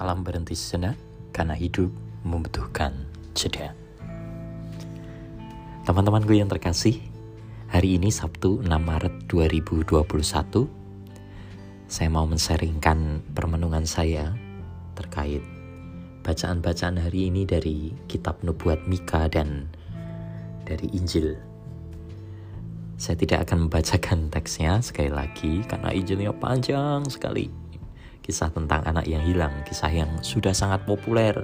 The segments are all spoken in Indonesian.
Salam berhenti sejenak karena hidup membutuhkan jeda. Teman-temanku yang terkasih, hari ini Sabtu 6 Maret 2021, saya mau mensaringkan permenungan saya terkait bacaan-bacaan hari ini dari kitab Nubuat Mika dan dari Injil. Saya tidak akan membacakan teksnya sekali lagi karena Injilnya panjang sekali kisah tentang anak yang hilang, kisah yang sudah sangat populer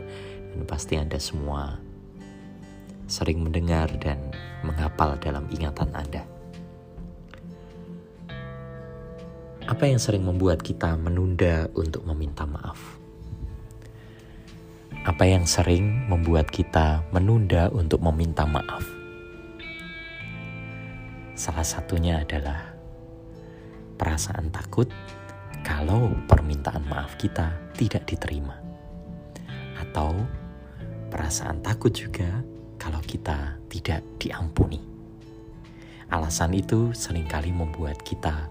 dan pasti Anda semua sering mendengar dan menghafal dalam ingatan Anda. Apa yang sering membuat kita menunda untuk meminta maaf? Apa yang sering membuat kita menunda untuk meminta maaf? Salah satunya adalah perasaan takut kalau permintaan maaf kita tidak diterima, atau perasaan takut juga kalau kita tidak diampuni. Alasan itu sering kali membuat kita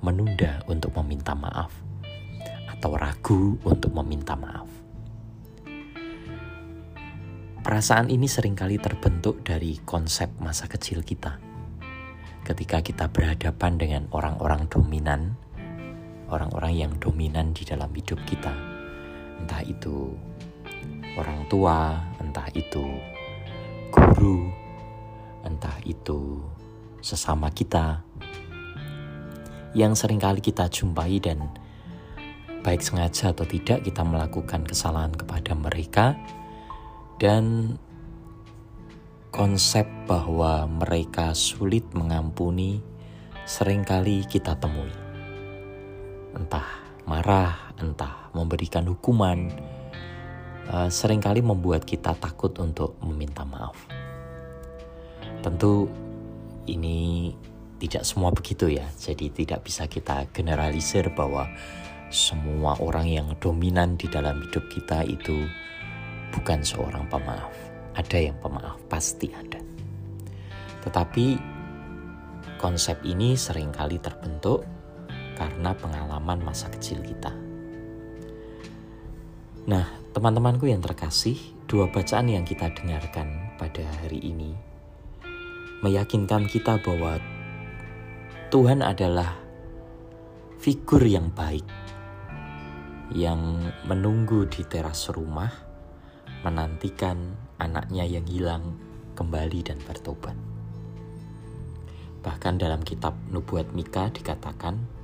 menunda untuk meminta maaf, atau ragu untuk meminta maaf. Perasaan ini sering kali terbentuk dari konsep masa kecil kita. Ketika kita berhadapan dengan orang-orang dominan orang-orang yang dominan di dalam hidup kita. Entah itu orang tua, entah itu guru, entah itu sesama kita. Yang sering kali kita jumpai dan baik sengaja atau tidak kita melakukan kesalahan kepada mereka. Dan konsep bahwa mereka sulit mengampuni sering kali kita temui entah marah, entah memberikan hukuman, uh, sering kali membuat kita takut untuk meminta maaf. Tentu ini tidak semua begitu ya, jadi tidak bisa kita generalisir bahwa semua orang yang dominan di dalam hidup kita itu bukan seorang pemaaf. Ada yang pemaaf, pasti ada. Tetapi konsep ini sering kali terbentuk karena pengalaman masa kecil kita. Nah, teman-temanku yang terkasih, dua bacaan yang kita dengarkan pada hari ini meyakinkan kita bahwa Tuhan adalah figur yang baik yang menunggu di teras rumah menantikan anaknya yang hilang kembali dan bertobat. Bahkan dalam kitab Nubuat Mika dikatakan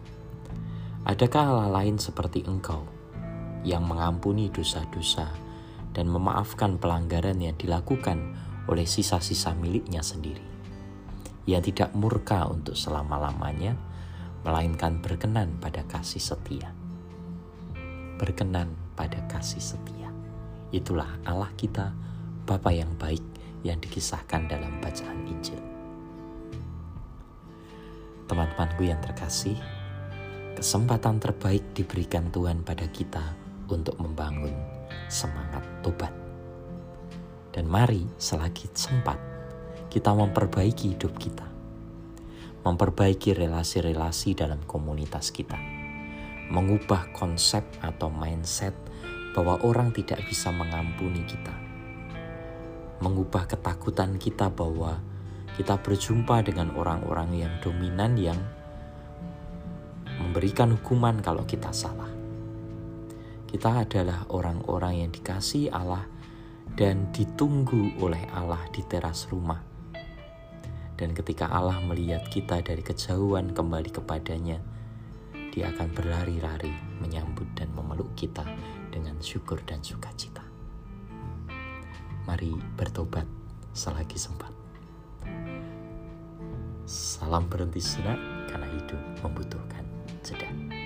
Adakah Allah lain seperti engkau yang mengampuni dosa-dosa dan memaafkan pelanggaran yang dilakukan oleh sisa-sisa miliknya sendiri? Yang tidak murka untuk selama-lamanya, melainkan berkenan pada kasih setia. Berkenan pada kasih setia. Itulah Allah kita, Bapa yang baik yang dikisahkan dalam bacaan Injil. Teman-temanku yang terkasih, kesempatan terbaik diberikan Tuhan pada kita untuk membangun semangat tobat. Dan mari selagi sempat kita memperbaiki hidup kita. Memperbaiki relasi-relasi dalam komunitas kita. Mengubah konsep atau mindset bahwa orang tidak bisa mengampuni kita. Mengubah ketakutan kita bahwa kita berjumpa dengan orang-orang yang dominan yang memberikan hukuman kalau kita salah. Kita adalah orang-orang yang dikasih Allah dan ditunggu oleh Allah di teras rumah. Dan ketika Allah melihat kita dari kejauhan kembali kepadanya, dia akan berlari-lari menyambut dan memeluk kita dengan syukur dan sukacita. Mari bertobat selagi sempat. Salam berhenti sejenak karena hidup membutuhkan jeda.